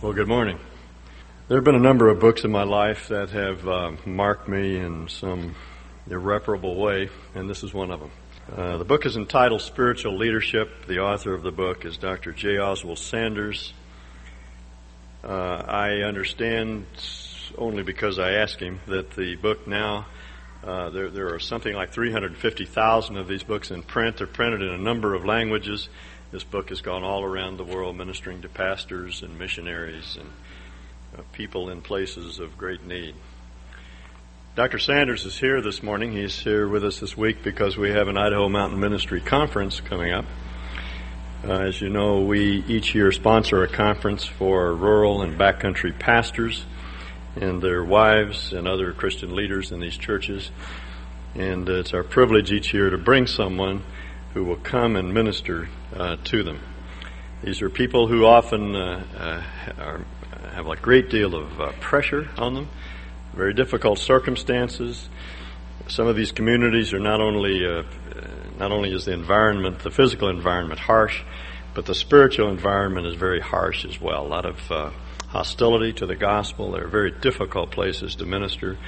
Well, good morning. There have been a number of books in my life that have uh, marked me in some irreparable way, and this is one of them. Uh, the book is entitled Spiritual Leadership. The author of the book is Dr. J. Oswald Sanders. Uh, I understand only because I asked him that the book now uh, there, there are something like 350,000 of these books in print. They're printed in a number of languages. This book has gone all around the world ministering to pastors and missionaries and uh, people in places of great need. Dr. Sanders is here this morning. He's here with us this week because we have an Idaho Mountain Ministry Conference coming up. Uh, as you know, we each year sponsor a conference for rural and backcountry pastors and their wives and other Christian leaders in these churches. And it's our privilege each year to bring someone who will come and minister uh, to them. These are people who often uh, uh, are, have a great deal of uh, pressure on them, very difficult circumstances. Some of these communities are not only uh, not only is the environment, the physical environment, harsh, but the spiritual environment is very harsh as well. A lot of hostility to the gospel. They're very difficult places to minister.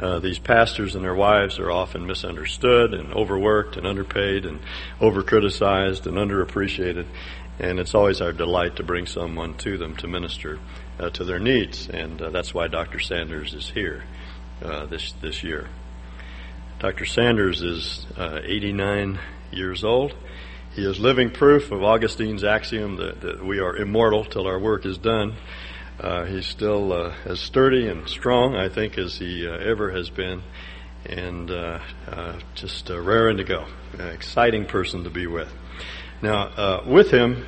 Uh, these pastors and their wives are often misunderstood and overworked and underpaid and overcriticized and underappreciated. And it's always our delight to bring someone to them to minister uh, to their needs. And uh, that's why Dr. Sanders is here uh, this, this year. Dr. Sanders is uh, 89 years old. He is living proof of Augustine's axiom that, that we are immortal till our work is done. Uh, he's still uh, as sturdy and strong, I think, as he uh, ever has been, and uh, uh, just uh, raring to go. An exciting person to be with. Now, with him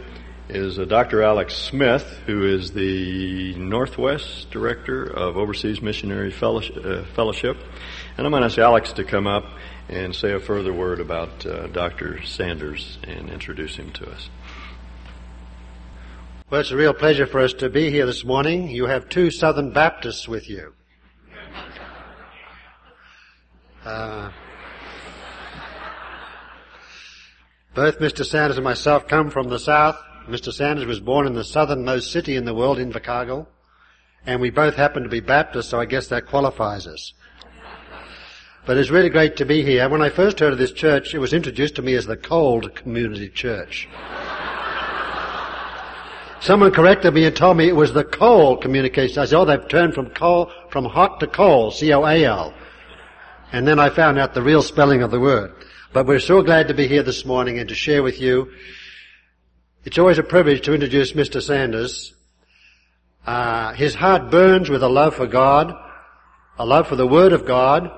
is Dr. Alex Smith, who is the Northwest Director of Overseas Missionary Fellowship. And I'm going to ask Alex to come up and say a further word about Dr. Sanders and introduce him to us. Well, it's a real pleasure for us to be here this morning. You have two Southern Baptists with you. Uh, both Mr. Sanders and myself come from the South. Mr. Sanders was born in the southernmost city in the world, Invercargill, and we both happen to be Baptists, so I guess that qualifies us. But it's really great to be here. When I first heard of this church, it was introduced to me as the Cold Community Church. Someone corrected me and told me it was the coal communication. I said, oh, they've turned from coal, from hot to coal, C-O-A-L. And then I found out the real spelling of the word. But we're so glad to be here this morning and to share with you. It's always a privilege to introduce Mr. Sanders. Uh, his heart burns with a love for God, a love for the Word of God,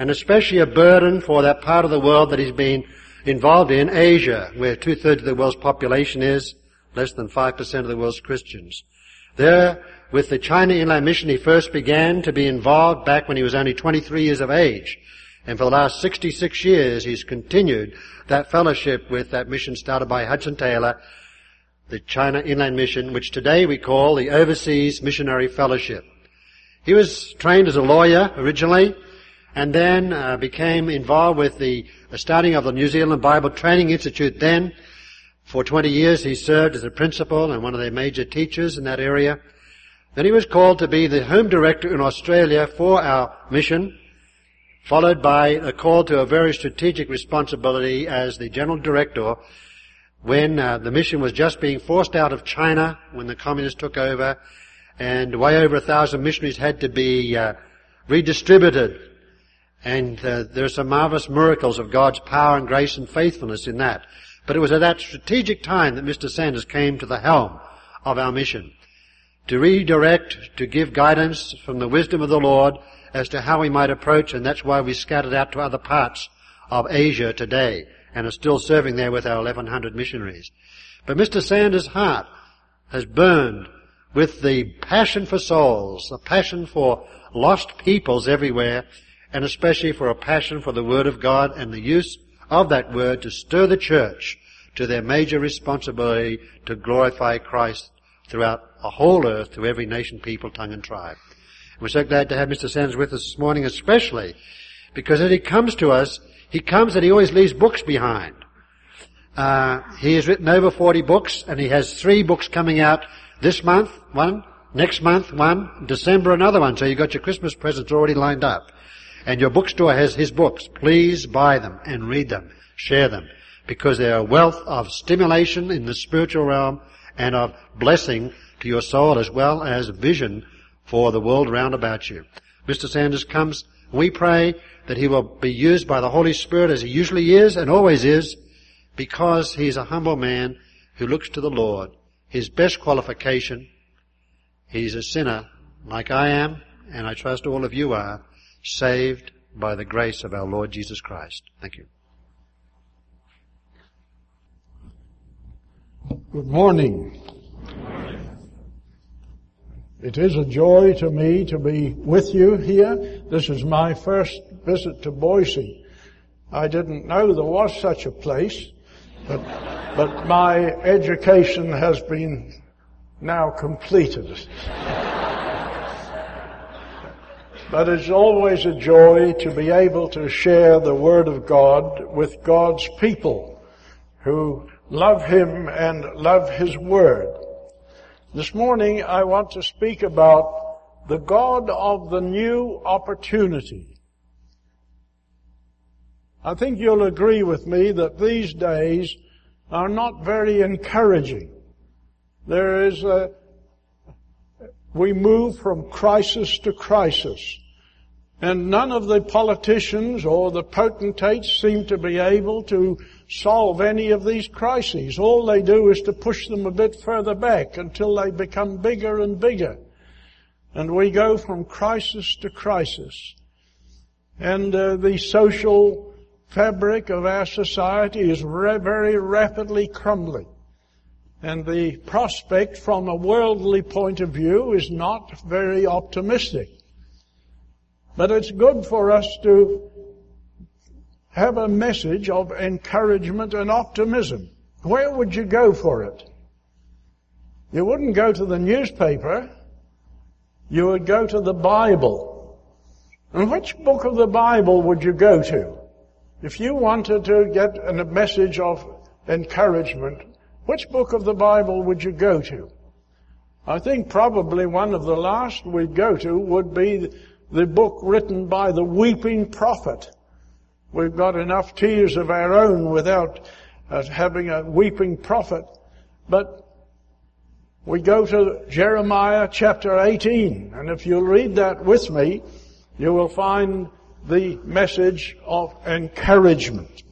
and especially a burden for that part of the world that he's been involved in, Asia, where two-thirds of the world's population is less than 5% of the world's Christians. There, with the China Inland Mission, he first began to be involved back when he was only 23 years of age. And for the last 66 years, he's continued that fellowship with that mission started by Hudson Taylor, the China Inland Mission, which today we call the Overseas Missionary Fellowship. He was trained as a lawyer originally, and then uh, became involved with the starting of the New Zealand Bible Training Institute then, for 20 years he served as a principal and one of their major teachers in that area. Then he was called to be the home director in Australia for our mission, followed by a call to a very strategic responsibility as the general director when uh, the mission was just being forced out of China when the communists took over and way over a thousand missionaries had to be uh, redistributed. And uh, there are some marvelous miracles of God's power and grace and faithfulness in that. But it was at that strategic time that Mr. Sanders came to the helm of our mission to redirect, to give guidance from the wisdom of the Lord as to how we might approach, and that's why we scattered out to other parts of Asia today and are still serving there with our 1100 missionaries. But Mr. Sanders' heart has burned with the passion for souls, the passion for lost peoples everywhere, and especially for a passion for the Word of God and the use of that word to stir the church to their major responsibility to glorify Christ throughout a whole earth to every nation, people, tongue, and tribe. And we're so glad to have Mr. Sanders with us this morning, especially because as he comes to us, he comes and he always leaves books behind. Uh, he has written over 40 books, and he has three books coming out this month, one, next month, one, December, another one. So you've got your Christmas presents already lined up. And your bookstore has his books. Please buy them and read them. Share them. Because they're a wealth of stimulation in the spiritual realm and of blessing to your soul as well as vision for the world round about you. Mr. Sanders comes, we pray that he will be used by the Holy Spirit as he usually is and always is because he's a humble man who looks to the Lord. His best qualification, he's a sinner like I am and I trust all of you are saved by the grace of our Lord Jesus Christ. Thank you. Good morning. It is a joy to me to be with you here. This is my first visit to Boise. I didn't know there was such a place, but, but my education has been now completed. But it's always a joy to be able to share the Word of God with God's people who love Him and love His Word. This morning I want to speak about the God of the new opportunity. I think you'll agree with me that these days are not very encouraging. There is a, we move from crisis to crisis. And none of the politicians or the potentates seem to be able to solve any of these crises. All they do is to push them a bit further back until they become bigger and bigger. And we go from crisis to crisis. And uh, the social fabric of our society is re- very rapidly crumbling. And the prospect from a worldly point of view is not very optimistic. But it's good for us to have a message of encouragement and optimism. Where would you go for it? You wouldn't go to the newspaper. You would go to the Bible. And which book of the Bible would you go to? If you wanted to get a message of encouragement, which book of the Bible would you go to? I think probably one of the last we'd go to would be the book written by the weeping prophet. We've got enough tears of our own without uh, having a weeping prophet. But we go to Jeremiah chapter 18, and if you'll read that with me, you will find the message of encouragement.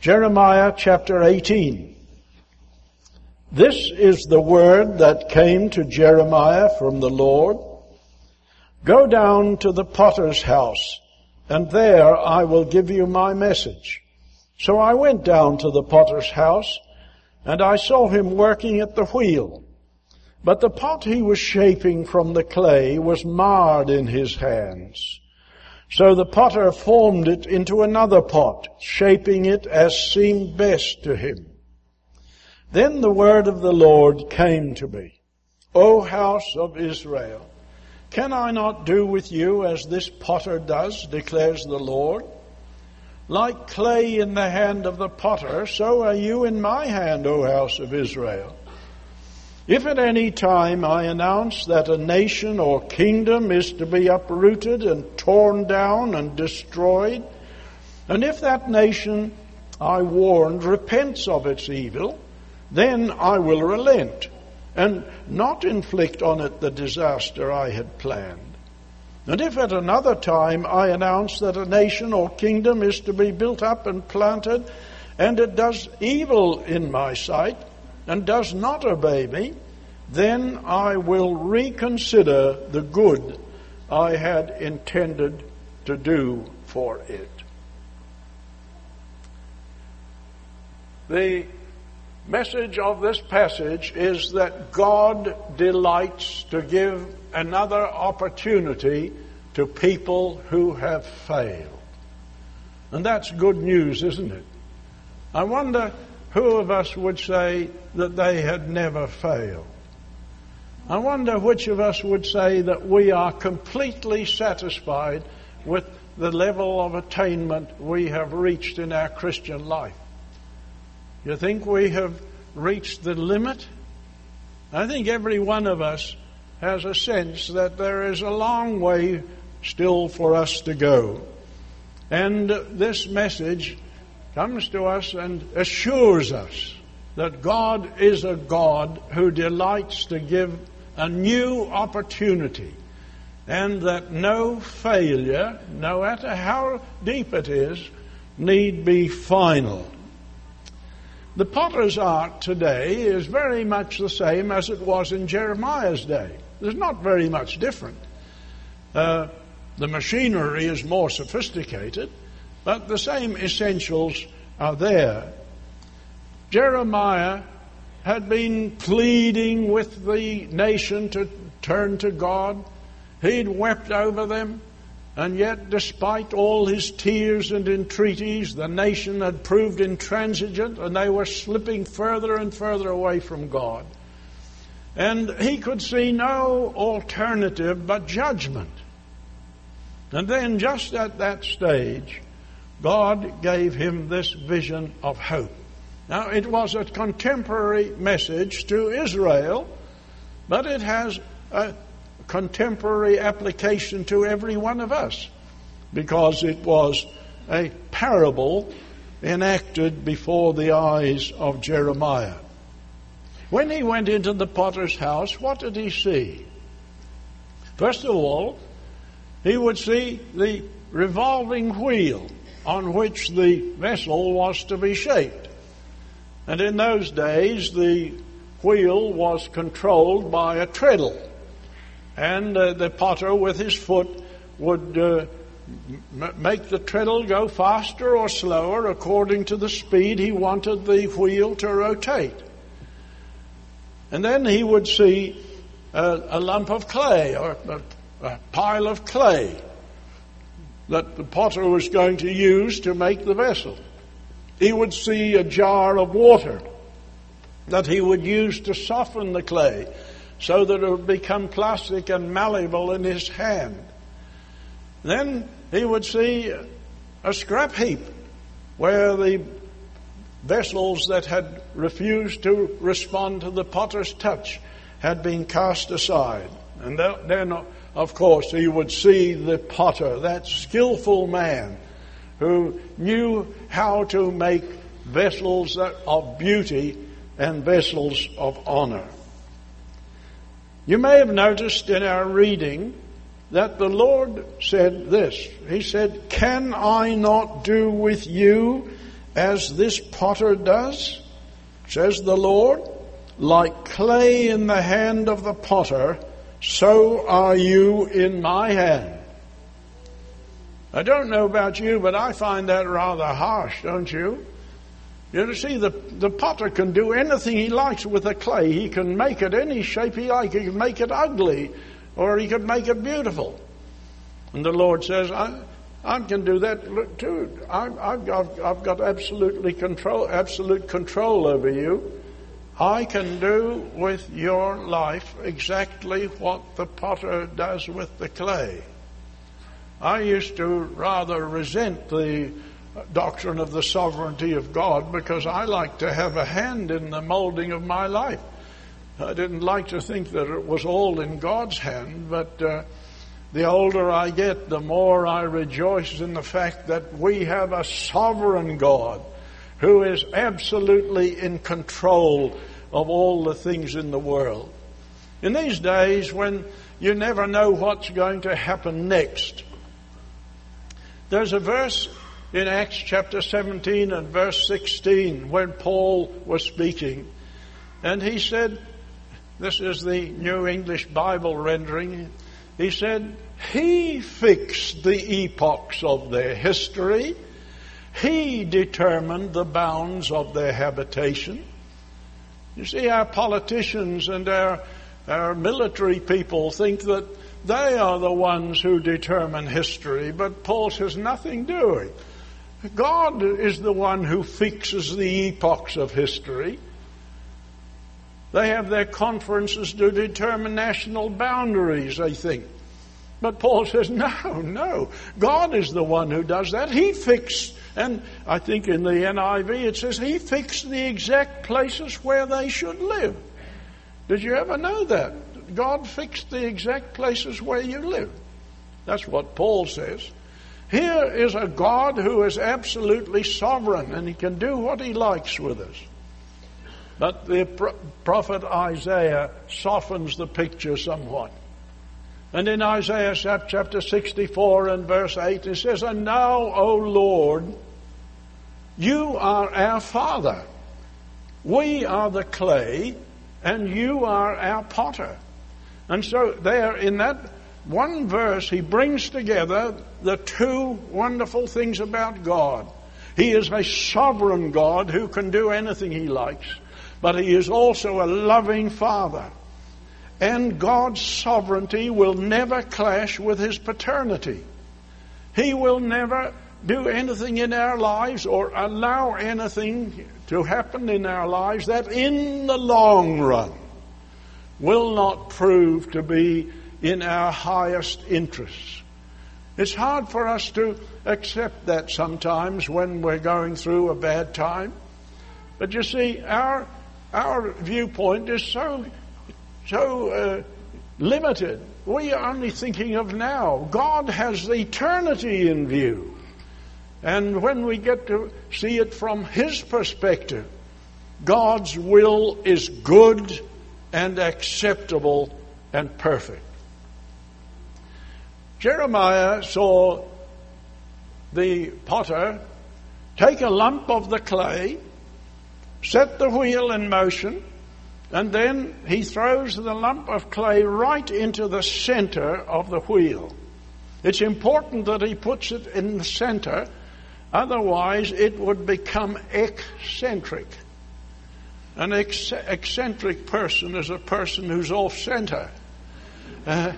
Jeremiah chapter 18. This is the word that came to Jeremiah from the Lord. Go down to the potter's house and there I will give you my message. So I went down to the potter's house, and I saw him working at the wheel. But the pot he was shaping from the clay was marred in his hands. So the potter formed it into another pot, shaping it as seemed best to him. Then the word of the Lord came to me. O house of Israel, can I not do with you as this potter does, declares the Lord? Like clay in the hand of the potter, so are you in my hand, O house of Israel. If at any time I announce that a nation or kingdom is to be uprooted and torn down and destroyed, and if that nation I warned repents of its evil, then I will relent and not inflict on it the disaster I had planned. And if at another time I announce that a nation or kingdom is to be built up and planted, and it does evil in my sight, and does not obey me, then I will reconsider the good I had intended to do for it. The message of this passage is that God delights to give another opportunity to people who have failed. And that's good news, isn't it? I wonder who of us would say that they had never failed. I wonder which of us would say that we are completely satisfied with the level of attainment we have reached in our Christian life. You think we have reached the limit? I think every one of us has a sense that there is a long way still for us to go. And this message comes to us and assures us that God is a God who delights to give a new opportunity and that no failure, no matter how deep it is, need be final. The potter's art today is very much the same as it was in Jeremiah's day. There's not very much different. Uh, the machinery is more sophisticated, but the same essentials are there. Jeremiah had been pleading with the nation to turn to God. He'd wept over them, and yet, despite all his tears and entreaties, the nation had proved intransigent and they were slipping further and further away from God. And he could see no alternative but judgment. And then, just at that stage, God gave him this vision of hope. Now, it was a contemporary message to Israel, but it has a contemporary application to every one of us because it was a parable enacted before the eyes of Jeremiah. When he went into the potter's house, what did he see? First of all, he would see the revolving wheel on which the vessel was to be shaped. And in those days, the wheel was controlled by a treadle. And uh, the potter with his foot would uh, m- make the treadle go faster or slower according to the speed he wanted the wheel to rotate. And then he would see a, a lump of clay or a, a pile of clay that the potter was going to use to make the vessel. He would see a jar of water that he would use to soften the clay so that it would become plastic and malleable in his hand. Then he would see a scrap heap where the vessels that had refused to respond to the potter's touch had been cast aside. And then of course, he would see the potter, that skillful man who knew how to make vessels of beauty and vessels of honor. You may have noticed in our reading that the Lord said this. He said, Can I not do with you as this potter does? Says the Lord, like clay in the hand of the potter, so are you in my hand. I don't know about you, but I find that rather harsh, don't you? You see, the, the potter can do anything he likes with the clay. He can make it any shape he likes. He can make it ugly, or he can make it beautiful. And the Lord says, I, I can do that too. I, have got, I've got absolutely control, absolute control over you. I can do with your life exactly what the potter does with the clay. I used to rather resent the doctrine of the sovereignty of God because I like to have a hand in the molding of my life. I didn't like to think that it was all in God's hand, but uh, the older I get, the more I rejoice in the fact that we have a sovereign God who is absolutely in control of all the things in the world. In these days when you never know what's going to happen next, there's a verse in Acts chapter 17 and verse 16 when Paul was speaking, and he said, this is the New English Bible rendering, he said, He fixed the epochs of their history he determined the bounds of their habitation. You see, our politicians and our, our military people think that they are the ones who determine history, but Paul says nothing doing. God is the one who fixes the epochs of history. They have their conferences to determine national boundaries, I think. But Paul says, no, no. God is the one who does that. He fixed, and I think in the NIV it says, He fixed the exact places where they should live. Did you ever know that? God fixed the exact places where you live. That's what Paul says. Here is a God who is absolutely sovereign and he can do what he likes with us. But the prophet Isaiah softens the picture somewhat. And in Isaiah chapter 64 and verse 8 it says, And now, O Lord, you are our Father. We are the clay, and you are our potter. And so there in that one verse, he brings together the two wonderful things about God. He is a sovereign God who can do anything he likes, but he is also a loving Father. And God's sovereignty will never clash with his paternity. He will never do anything in our lives or allow anything to happen in our lives that in the long run will not prove to be in our highest interests. It's hard for us to accept that sometimes when we're going through a bad time. But you see, our, our viewpoint is so, so uh, limited. We are only thinking of now. God has eternity in view. And when we get to see it from His perspective, God's will is good and acceptable and perfect. Jeremiah saw the potter take a lump of the clay, set the wheel in motion, and then he throws the lump of clay right into the center of the wheel. It's important that he puts it in the center, otherwise, it would become eccentric. An eccentric person is a person who's off center. Uh,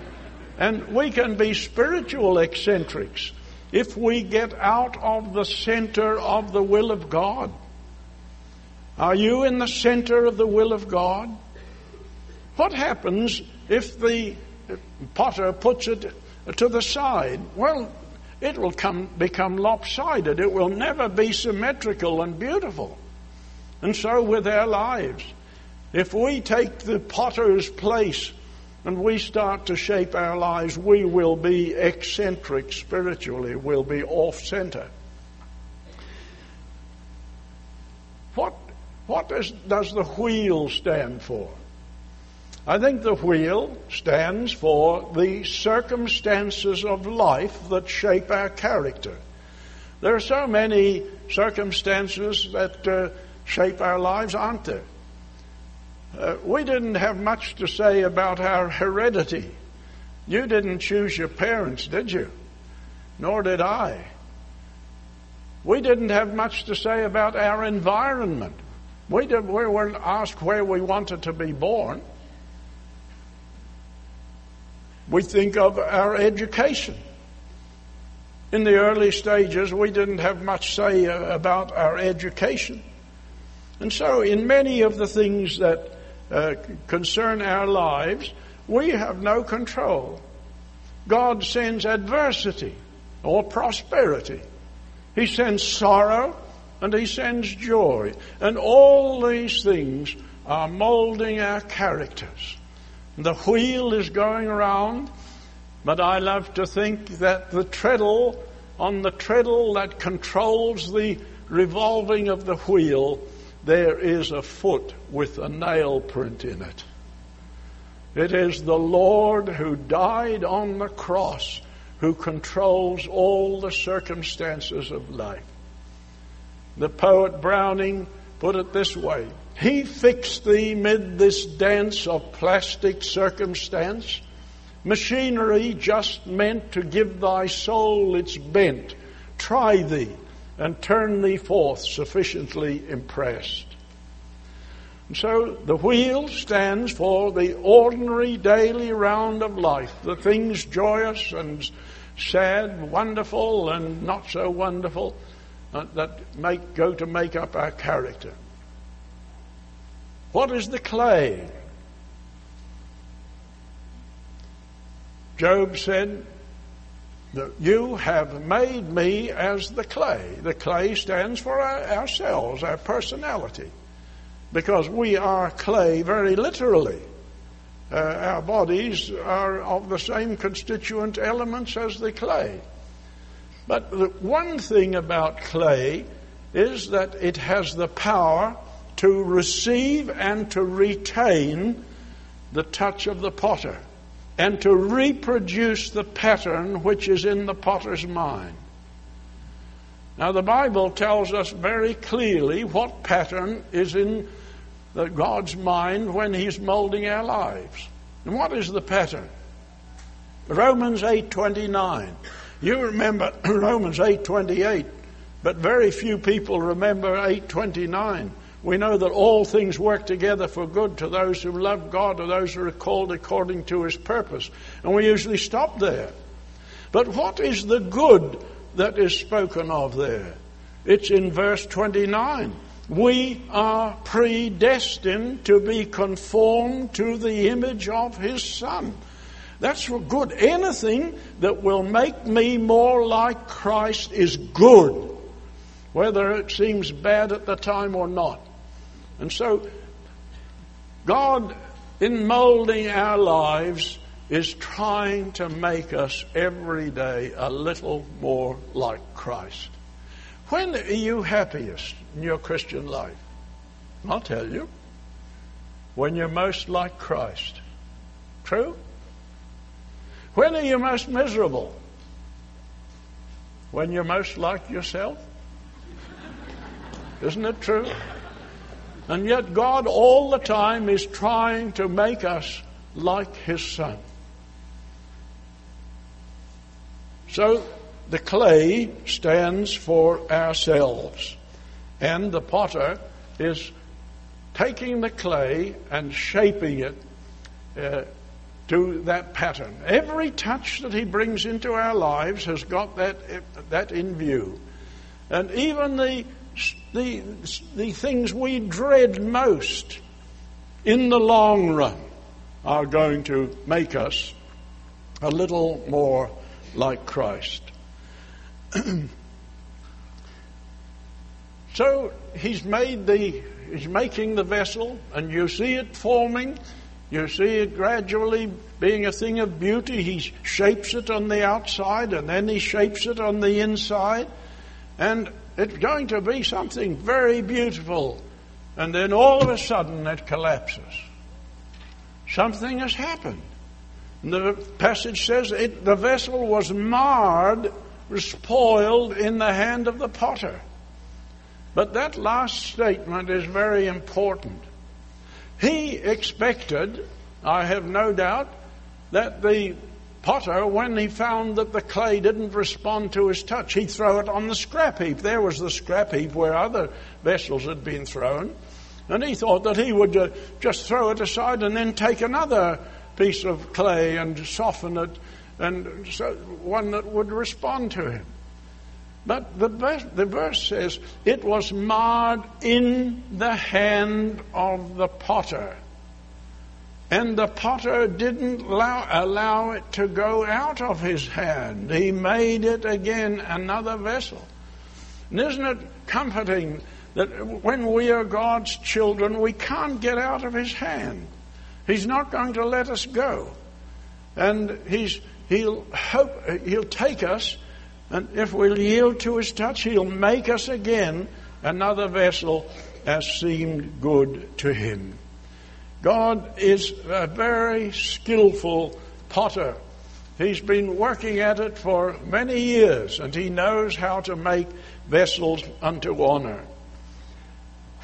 and we can be spiritual eccentrics if we get out of the center of the will of God. Are you in the center of the will of God? What happens if the potter puts it to the side? Well, it will come, become lopsided. It will never be symmetrical and beautiful. And so with our lives. If we take the potter's place and we start to shape our lives, we will be eccentric spiritually, we'll be off center. What, what does, does the wheel stand for? I think the wheel stands for the circumstances of life that shape our character. There are so many circumstances that uh, shape our lives, aren't there? Uh, we didn't have much to say about our heredity. You didn't choose your parents, did you? Nor did I. We didn't have much to say about our environment. We, did, we weren't asked where we wanted to be born. We think of our education. In the early stages, we didn't have much say uh, about our education. And so, in many of the things that uh, concern our lives, we have no control. God sends adversity or prosperity. He sends sorrow and He sends joy. And all these things are molding our characters. The wheel is going around, but I love to think that the treadle, on the treadle that controls the revolving of the wheel, there is a foot with a nail print in it. It is the Lord who died on the cross who controls all the circumstances of life. The poet Browning put it this way He fixed thee mid this dance of plastic circumstance, machinery just meant to give thy soul its bent. Try thee and turn thee forth sufficiently impressed. And so the wheel stands for the ordinary daily round of life, the things joyous and sad, wonderful and not so wonderful uh, that make, go to make up our character. What is the clay? Job said, that you have made me as the clay. The clay stands for our, ourselves, our personality, because we are clay very literally. Uh, our bodies are of the same constituent elements as the clay. But the one thing about clay is that it has the power to receive and to retain the touch of the potter and to reproduce the pattern which is in the potter's mind. Now, the Bible tells us very clearly what pattern is in God's mind when He's molding our lives. And what is the pattern? Romans 8:29. You remember Romans 8:28, but very few people remember 8:29. We know that all things work together for good to those who love God, to those who are called according to His purpose. And we usually stop there. But what is the good that is spoken of there? It's in verse 29. We are predestined to be conformed to the image of His Son. That's for good. Anything that will make me more like Christ is good, whether it seems bad at the time or not. And so, God, in molding our lives, is trying to make us every day a little more like Christ. When are you happiest in your Christian life? I'll tell you. When you're most like Christ. True? When are you most miserable? When you're most like yourself? Isn't it true? And yet, God all the time is trying to make us like His Son. So, the clay stands for ourselves, and the potter is taking the clay and shaping it uh, to that pattern. Every touch that he brings into our lives has got that, that in view. And even the the, the things we dread most in the long run are going to make us a little more like Christ. so he's made the he's making the vessel and you see it forming. You see it gradually being a thing of beauty. He shapes it on the outside and then he shapes it on the inside. And it's going to be something very beautiful. And then all of a sudden it collapses. Something has happened. And the passage says it, the vessel was marred, spoiled in the hand of the potter. But that last statement is very important. He expected, I have no doubt, that the potter, when he found that the clay didn't respond to his touch, he'd throw it on the scrap heap. There was the scrap heap where other vessels had been thrown. And he thought that he would uh, just throw it aside and then take another piece of clay and soften it, and so one that would respond to him. But the, the verse says, it was marred in the hand of the potter. And the potter didn't allow, allow, it to go out of his hand. He made it again another vessel. And isn't it comforting that when we are God's children, we can't get out of his hand? He's not going to let us go. And he's, he'll hope, he'll take us, and if we'll yield to his touch, he'll make us again another vessel as seemed good to him. God is a very skillful potter. He's been working at it for many years and he knows how to make vessels unto honor.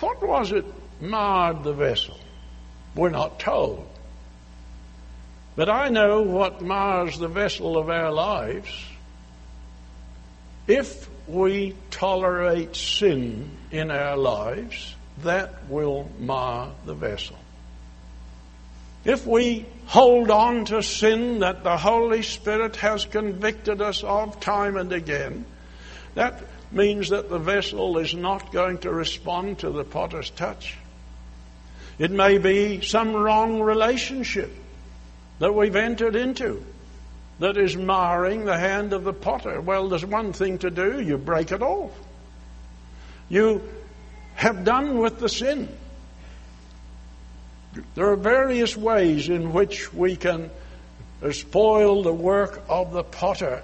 What was it marred the vessel? We're not told. But I know what mars the vessel of our lives. If we tolerate sin in our lives, that will mar the vessel. If we hold on to sin that the Holy Spirit has convicted us of time and again, that means that the vessel is not going to respond to the potter's touch. It may be some wrong relationship that we've entered into. that is marring the hand of the potter. Well, there's one thing to do you break it off. You have done with the sin. There are various ways in which we can spoil the work of the potter.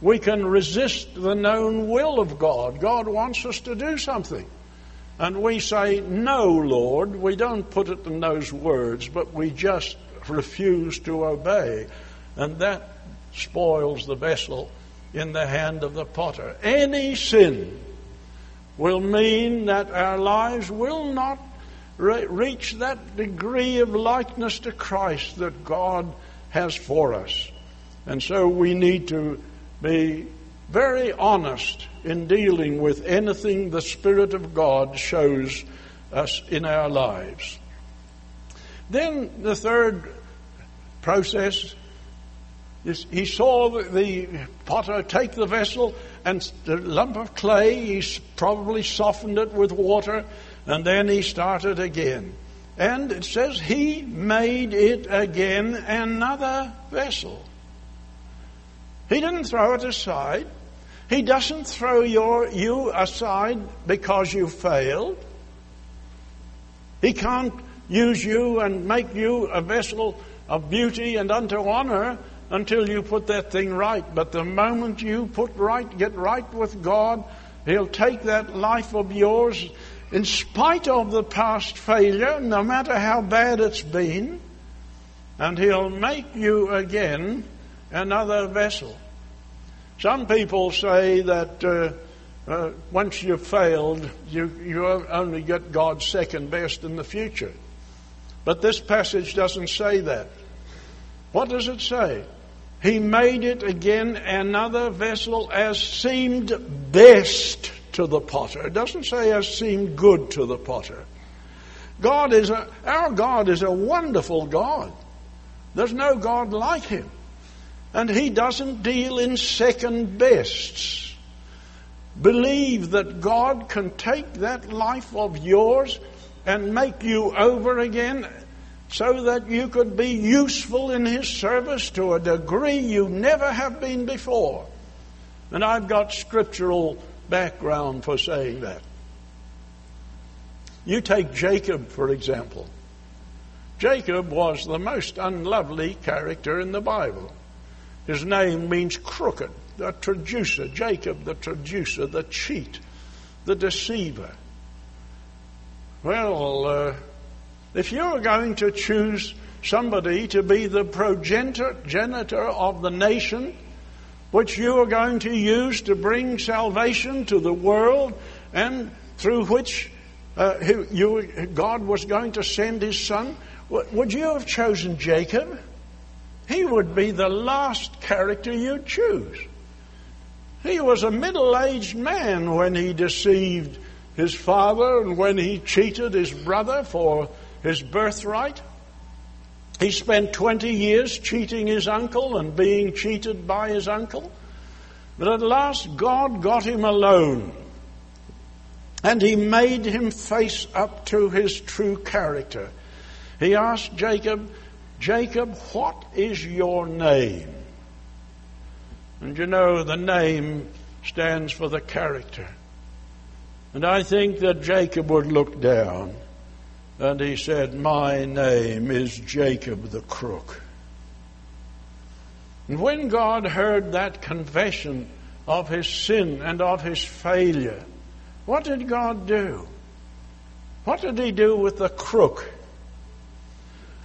We can resist the known will of God. God wants us to do something. And we say, No, Lord. We don't put it in those words, but we just refuse to obey. And that spoils the vessel in the hand of the potter. Any sin will mean that our lives will not re- reach that degree of likeness to Christ that God has for us. And so we need to be very honest in dealing with anything the Spirit of God shows us in our lives. Then the third process is he saw the potter take the vessel and the lump of clay, he probably softened it with water, and then he started again. And it says he made it again another vessel. He didn't throw it aside. He doesn't throw your, you aside because you failed. He can't use you and make you a vessel of beauty and unto honor until you put that thing right. But the moment you put right, get right with God, He'll take that life of yours in spite of the past failure, no matter how bad it's been, and He'll make you again another vessel. Some people say that uh, uh, once you've failed, you, you only get God's second best in the future. But this passage doesn't say that. What does it say? He made it again another vessel as seemed best to the potter. It doesn't say as seemed good to the potter. God is a, our God is a wonderful God. There's no God like Him. And He doesn't deal in second bests. Believe that God can take that life of yours and make you over again so that you could be useful in His service to a degree you never have been before. And I've got scriptural background for saying that. You take Jacob, for example. Jacob was the most unlovely character in the Bible. His name means crooked, the traducer, Jacob the traducer, the cheat, the deceiver. Well, uh, if you're going to choose somebody to be the progenitor of the nation, which you are going to use to bring salvation to the world, and through which uh, you, God was going to send His Son, would you have chosen Jacob? He would be the last character you'd choose. He was a middle aged man when he deceived his father and when he cheated his brother for his birthright. He spent 20 years cheating his uncle and being cheated by his uncle. But at last God got him alone. And he made him face up to his true character. He asked Jacob, Jacob, what is your name? And you know, the name stands for the character. And I think that Jacob would look down and he said, My name is Jacob the crook. And when God heard that confession of his sin and of his failure, what did God do? What did he do with the crook?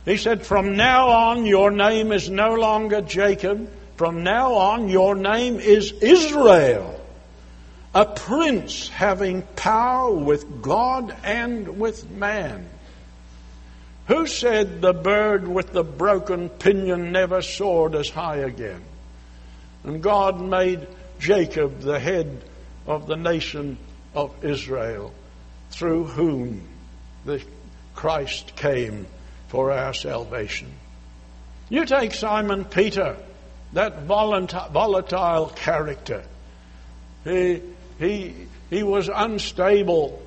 He said, From now on, your name is no longer Jacob. From now on, your name is Israel, a prince having power with God and with man. Who said the bird with the broken pinion never soared as high again? And God made Jacob the head of the nation of Israel, through whom the Christ came for our salvation. You take Simon Peter, that volatile character. He, he, he was unstable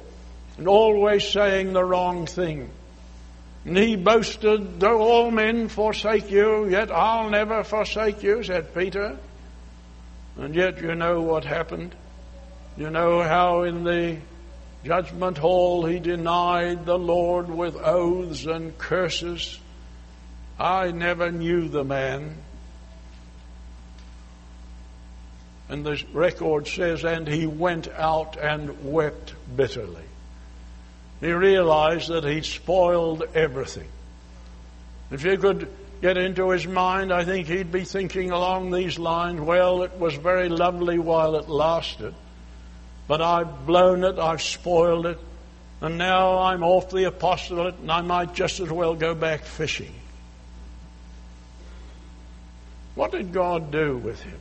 and always saying the wrong thing. And he boasted, Though all men forsake you, yet I'll never forsake you, said Peter. And yet you know what happened. You know how in the judgment hall he denied the Lord with oaths and curses. I never knew the man. And the record says, and he went out and wept bitterly. He realized that he'd spoiled everything. If you could get into his mind, I think he'd be thinking along these lines, well, it was very lovely while it lasted, but I've blown it, I've spoiled it, and now I'm off the apostolate and I might just as well go back fishing. What did God do with him?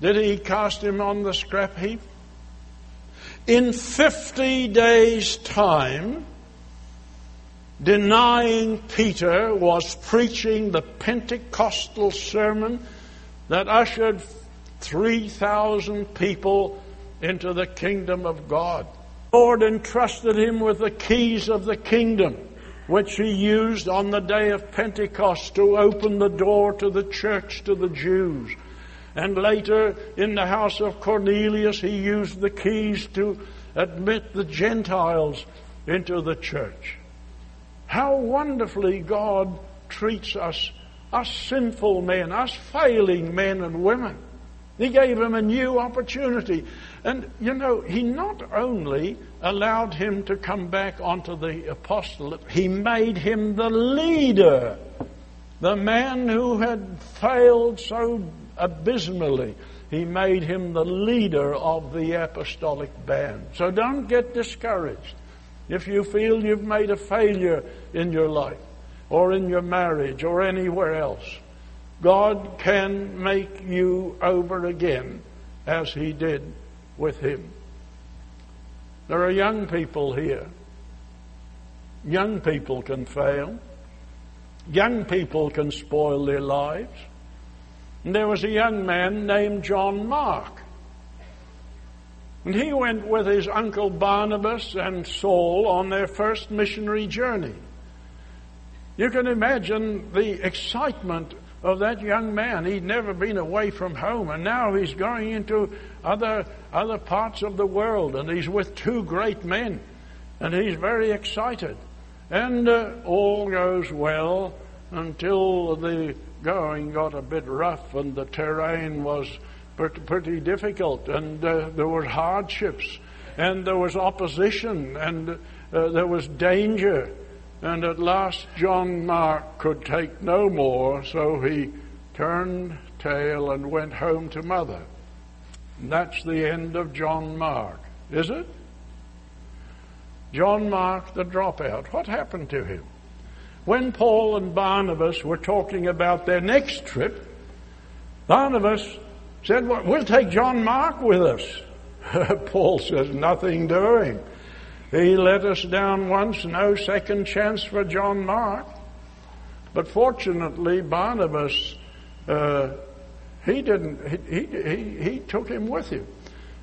Did he cast him on the scrap heap? In 50 days' time, denying Peter was preaching the Pentecostal sermon that ushered 3,000 people into the kingdom of God. The Lord entrusted him with the keys of the kingdom, which he used on the day of Pentecost to open the door to the church to the Jews. And later, in the house of Cornelius, he used the keys to admit the Gentiles into the church. How wonderfully God treats us, us sinful men, us failing men and women. He gave him a new opportunity. And, you know, he not only allowed him to come back onto the apostolate, he made him the leader. The man who had failed so abysmally. He made him the leader of the apostolic band. So don't get discouraged if you feel you've made a failure in your life or in your marriage or anywhere else. God can make you over again as he did with him. There are young people here. Young people can fail. Young people can spoil their lives. And there was a young man named John Mark. And he went with his uncle Barnabas and Saul on their first missionary journey. You can imagine the excitement of that young man. He'd never been away from home, and now he's going into other, other parts of the world, and he's with two great men, and he's very excited. And uh, all goes well until the going got a bit rough and the terrain was pretty difficult and uh, there were hardships and there was opposition and uh, there was danger. And at last John Mark could take no more, so he turned tail and went home to mother. And that's the end of John Mark, is it? John Mark, the dropout. What happened to him? When Paul and Barnabas were talking about their next trip, Barnabas said, well, We'll take John Mark with us. Paul says, Nothing doing. He let us down once, no second chance for John Mark. But fortunately, Barnabas, uh, he didn't, he, he, he, took him with him.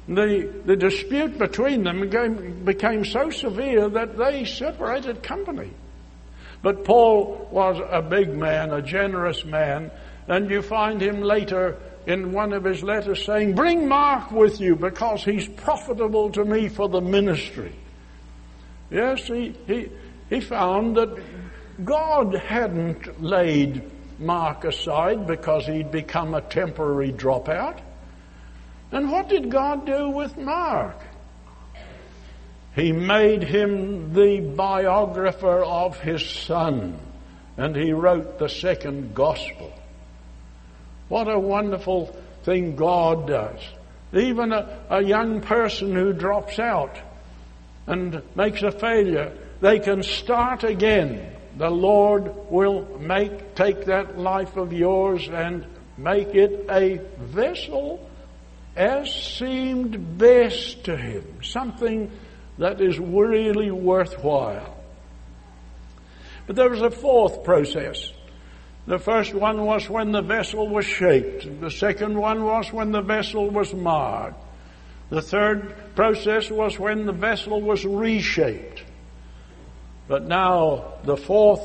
The, the dispute between them became, became so severe that they separated company. But Paul was a big man, a generous man, and you find him later in one of his letters saying, Bring Mark with you because he's profitable to me for the ministry. Yes, he, he, he found that God hadn't laid Mark aside because he'd become a temporary dropout. And what did God do with Mark? He made him the biographer of his son, and he wrote the second gospel. What a wonderful thing God does. Even a, a young person who drops out and makes a failure, they can start again. The Lord will make, take that life of yours and make it a vessel as seemed best to Him. Something that is really worthwhile. But there was a fourth process. The first one was when the vessel was shaped. The second one was when the vessel was marred. The third process was when the vessel was reshaped. But now the fourth,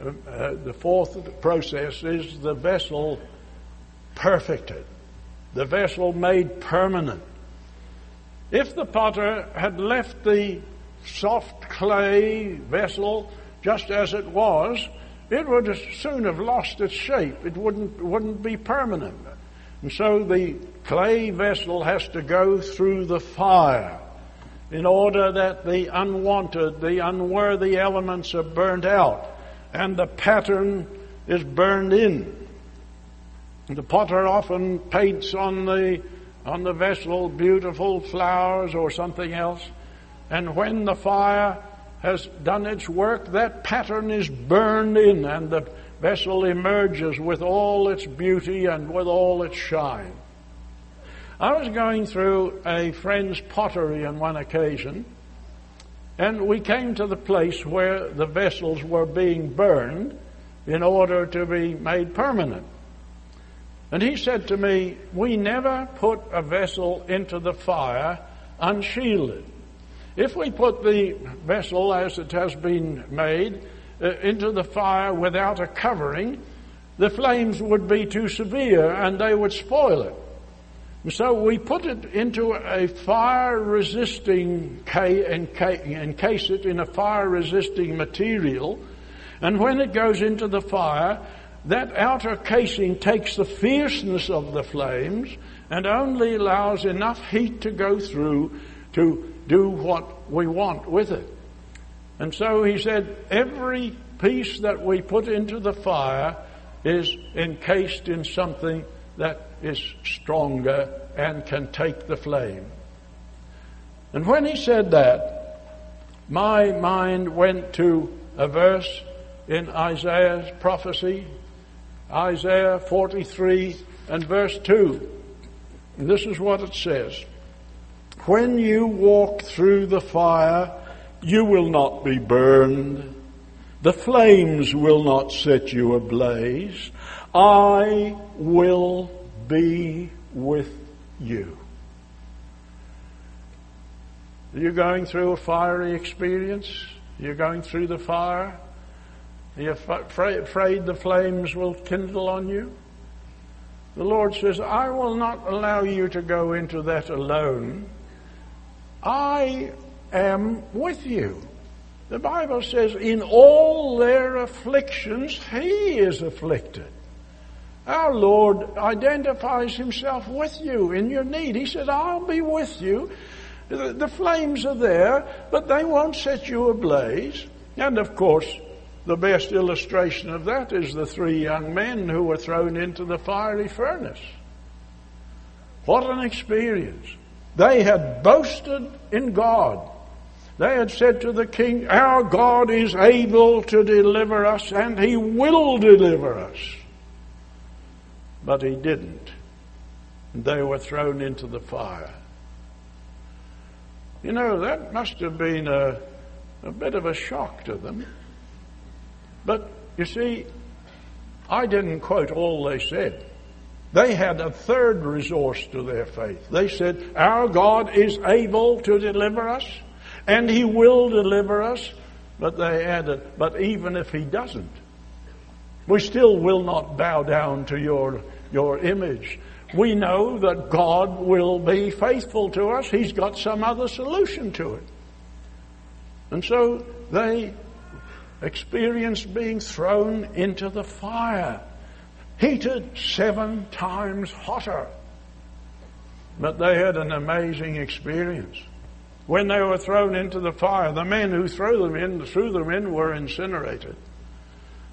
uh, uh, the fourth process is the vessel perfected, the vessel made permanent. If the potter had left the soft clay vessel just as it was, it would soon have lost its shape. It wouldn't, wouldn't be permanent. And so the clay vessel has to go through the fire in order that the unwanted, the unworthy elements are burnt out and the pattern is burned in. The potter often paints on the, on the vessel beautiful flowers or something else. And when the fire has done its work, that pattern is burned in and the vessel emerges with all its beauty and with all its shine. I was going through a friend's pottery on one occasion, and we came to the place where the vessels were being burned in order to be made permanent. And he said to me, We never put a vessel into the fire unshielded. If we put the vessel as it has been made uh, into the fire without a covering, the flames would be too severe and they would spoil it. And so we put it into a fire resisting, encase it in a fire resisting material, and when it goes into the fire, that outer casing takes the fierceness of the flames and only allows enough heat to go through to do what we want with it. And so he said, every piece that we put into the fire is encased in something that is stronger and can take the flame. And when he said that, my mind went to a verse in Isaiah's prophecy, Isaiah 43 and verse 2. And this is what it says. When you walk through the fire, you will not be burned. The flames will not set you ablaze. I will be with you. Are you going through a fiery experience? You're going through the fire? Are you afraid the flames will kindle on you? The Lord says, I will not allow you to go into that alone. I am with you. The Bible says, in all their afflictions, He is afflicted. Our Lord identifies Himself with you in your need. He said, I'll be with you. The, the flames are there, but they won't set you ablaze. And of course, the best illustration of that is the three young men who were thrown into the fiery furnace. What an experience. They had boasted in God. They had said to the king, Our God is able to deliver us, and he will deliver us. But he didn't. They were thrown into the fire. You know, that must have been a, a bit of a shock to them. But you see, I didn't quote all they said. They had a third resource to their faith. They said, Our God is able to deliver us, and He will deliver us. But they added, But even if He doesn't, we still will not bow down to your, your image. We know that God will be faithful to us. He's got some other solution to it. And so they experienced being thrown into the fire heated seven times hotter. But they had an amazing experience. When they were thrown into the fire, the men who threw them in, threw them in were incinerated.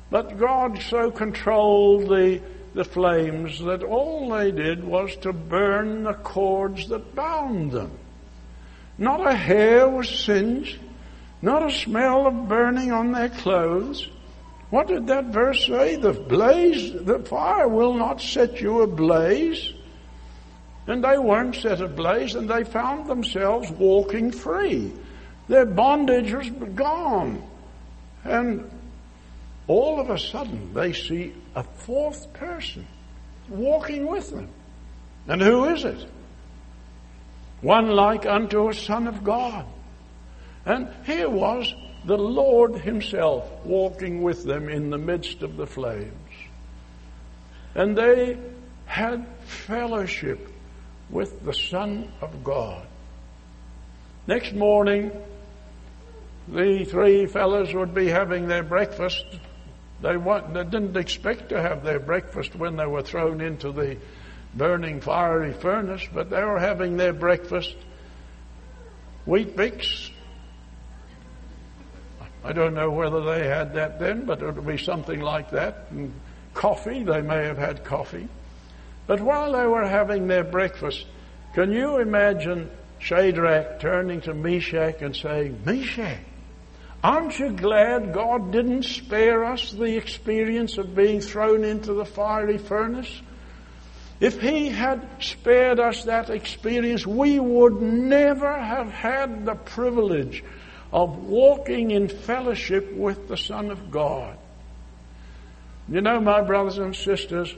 But God so controlled the, the flames that all they did was to burn the cords that bound them. Not a hair was singed, not a smell of burning on their clothes. What did that verse say? The blaze, the fire will not set you ablaze. And they weren't set ablaze and they found themselves walking free. Their bondage was gone. And all of a sudden they see a fourth person walking with them. And who is it? One like unto a son of God. And here was the Lord Himself walking with them in the midst of the flames. And they had fellowship with the Son of God. Next morning, the three fellows would be having their breakfast. They, want, they didn't expect to have their breakfast when they were thrown into the burning fiery furnace, but they were having their breakfast. Weet-Bix. I don't know whether they had that then, but it would be something like that. And coffee, they may have had coffee. But while they were having their breakfast, can you imagine Shadrach turning to Meshach and saying, Meshach, aren't you glad God didn't spare us the experience of being thrown into the fiery furnace? If He had spared us that experience, we would never have had the privilege of walking in fellowship with the Son of God. You know, my brothers and sisters,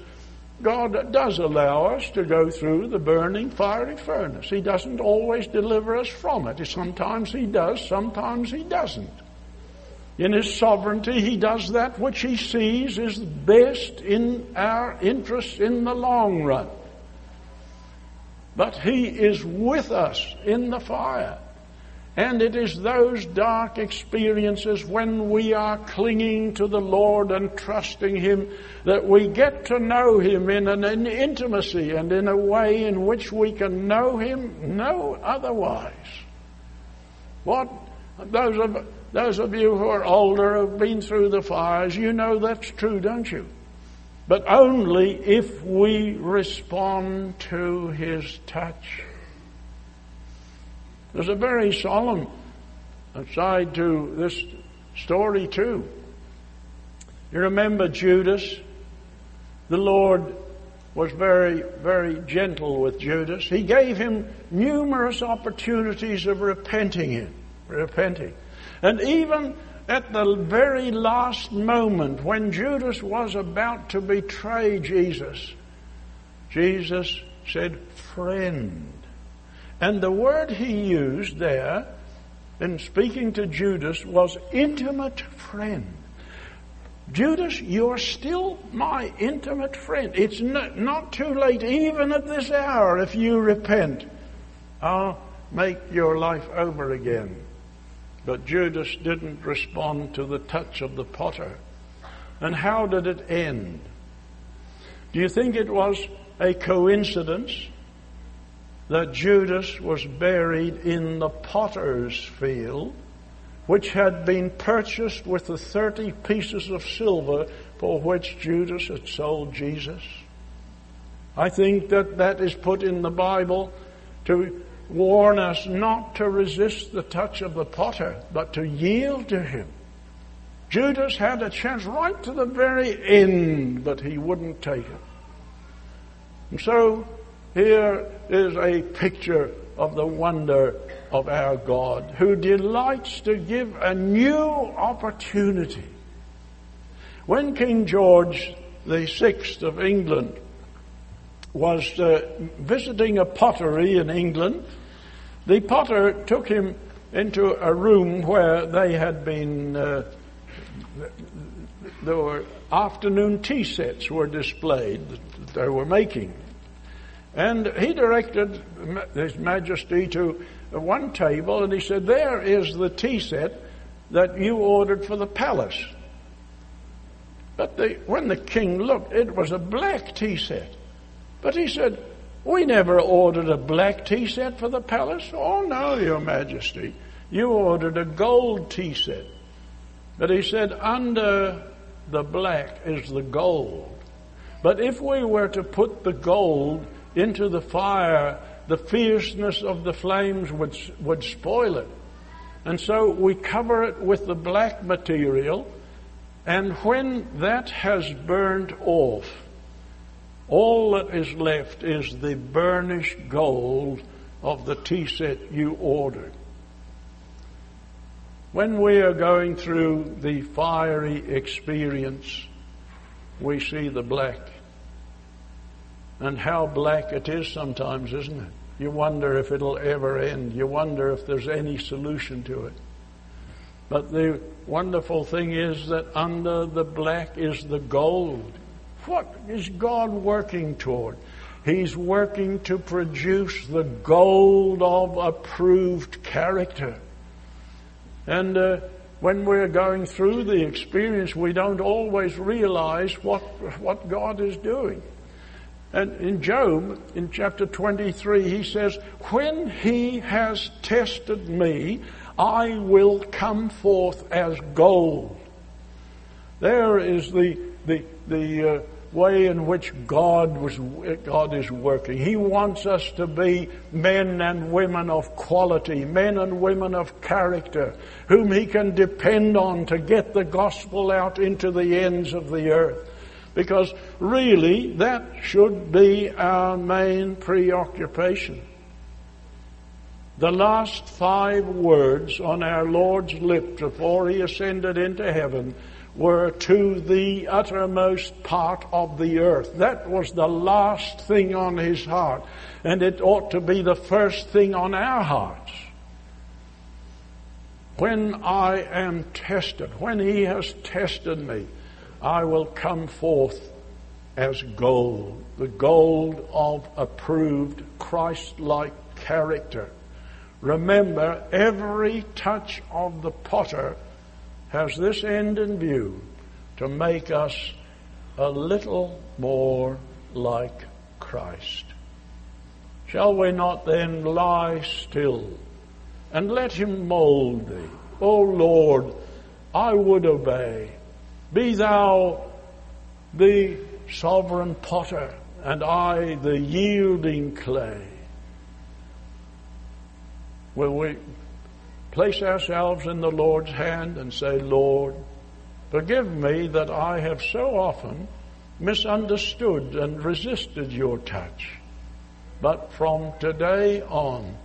God does allow us to go through the burning fiery furnace. He doesn't always deliver us from it. Sometimes He does, sometimes He doesn't. In His sovereignty, He does that which He sees is best in our interest in the long run. But He is with us in the fire. And it is those dark experiences when we are clinging to the Lord and trusting Him that we get to know Him in an intimacy and in a way in which we can know Him no otherwise. What those of those of you who are older have been through the fires, you know that's true, don't you? But only if we respond to His touch. There's a very solemn side to this story too. You remember Judas? The Lord was very, very gentle with Judas. He gave him numerous opportunities of repenting in, repenting. And even at the very last moment when Judas was about to betray Jesus, Jesus said, friend. And the word he used there in speaking to Judas was intimate friend. Judas, you're still my intimate friend. It's not, not too late, even at this hour, if you repent. I'll make your life over again. But Judas didn't respond to the touch of the potter. And how did it end? Do you think it was a coincidence that Judas was buried in the potter's field, which had been purchased with the 30 pieces of silver for which Judas had sold Jesus. I think that that is put in the Bible to warn us not to resist the touch of the potter, but to yield to him. Judas had a chance right to the very end, but he wouldn't take it. And so here is a picture of the wonder of our God who delights to give a new opportunity. When King George the Sixth of England was uh, visiting a pottery in England, the potter took him into a room where they had been, uh, there were afternoon tea sets were displayed that they were making. And he directed His Majesty to one table and he said, There is the tea set that you ordered for the palace. But the, when the king looked, it was a black tea set. But he said, We never ordered a black tea set for the palace. Oh, no, Your Majesty. You ordered a gold tea set. But he said, Under the black is the gold. But if we were to put the gold into the fire, the fierceness of the flames would, would spoil it. And so we cover it with the black material, and when that has burned off, all that is left is the burnished gold of the tea set you ordered. When we are going through the fiery experience, we see the black. And how black it is sometimes, isn't it? You wonder if it'll ever end. You wonder if there's any solution to it. But the wonderful thing is that under the black is the gold. What is God working toward? He's working to produce the gold of approved character. And uh, when we're going through the experience, we don't always realize what, what God is doing. And in Job, in chapter 23, he says, When he has tested me, I will come forth as gold. There is the, the, the uh, way in which God was, God is working. He wants us to be men and women of quality, men and women of character, whom He can depend on to get the gospel out into the ends of the earth. Because really, that should be our main preoccupation. The last five words on our Lord's lips before He ascended into heaven were to the uttermost part of the earth. That was the last thing on his heart. And it ought to be the first thing on our hearts. When I am tested, when he has tested me, I will come forth as gold, the gold of approved Christ-like character. Remember, every touch of the potter has this end in view to make us a little more like Christ. Shall we not then lie still and let Him mold thee? O Lord, I would obey. Be thou the sovereign potter and I the yielding clay. Will we place ourselves in the Lord's hand and say, Lord, forgive me that I have so often misunderstood and resisted your touch. But from today on,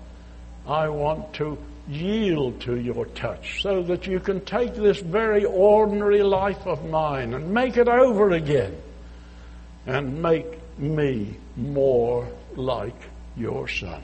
I want to yield to your touch so that you can take this very ordinary life of mine and make it over again and make me more like your son.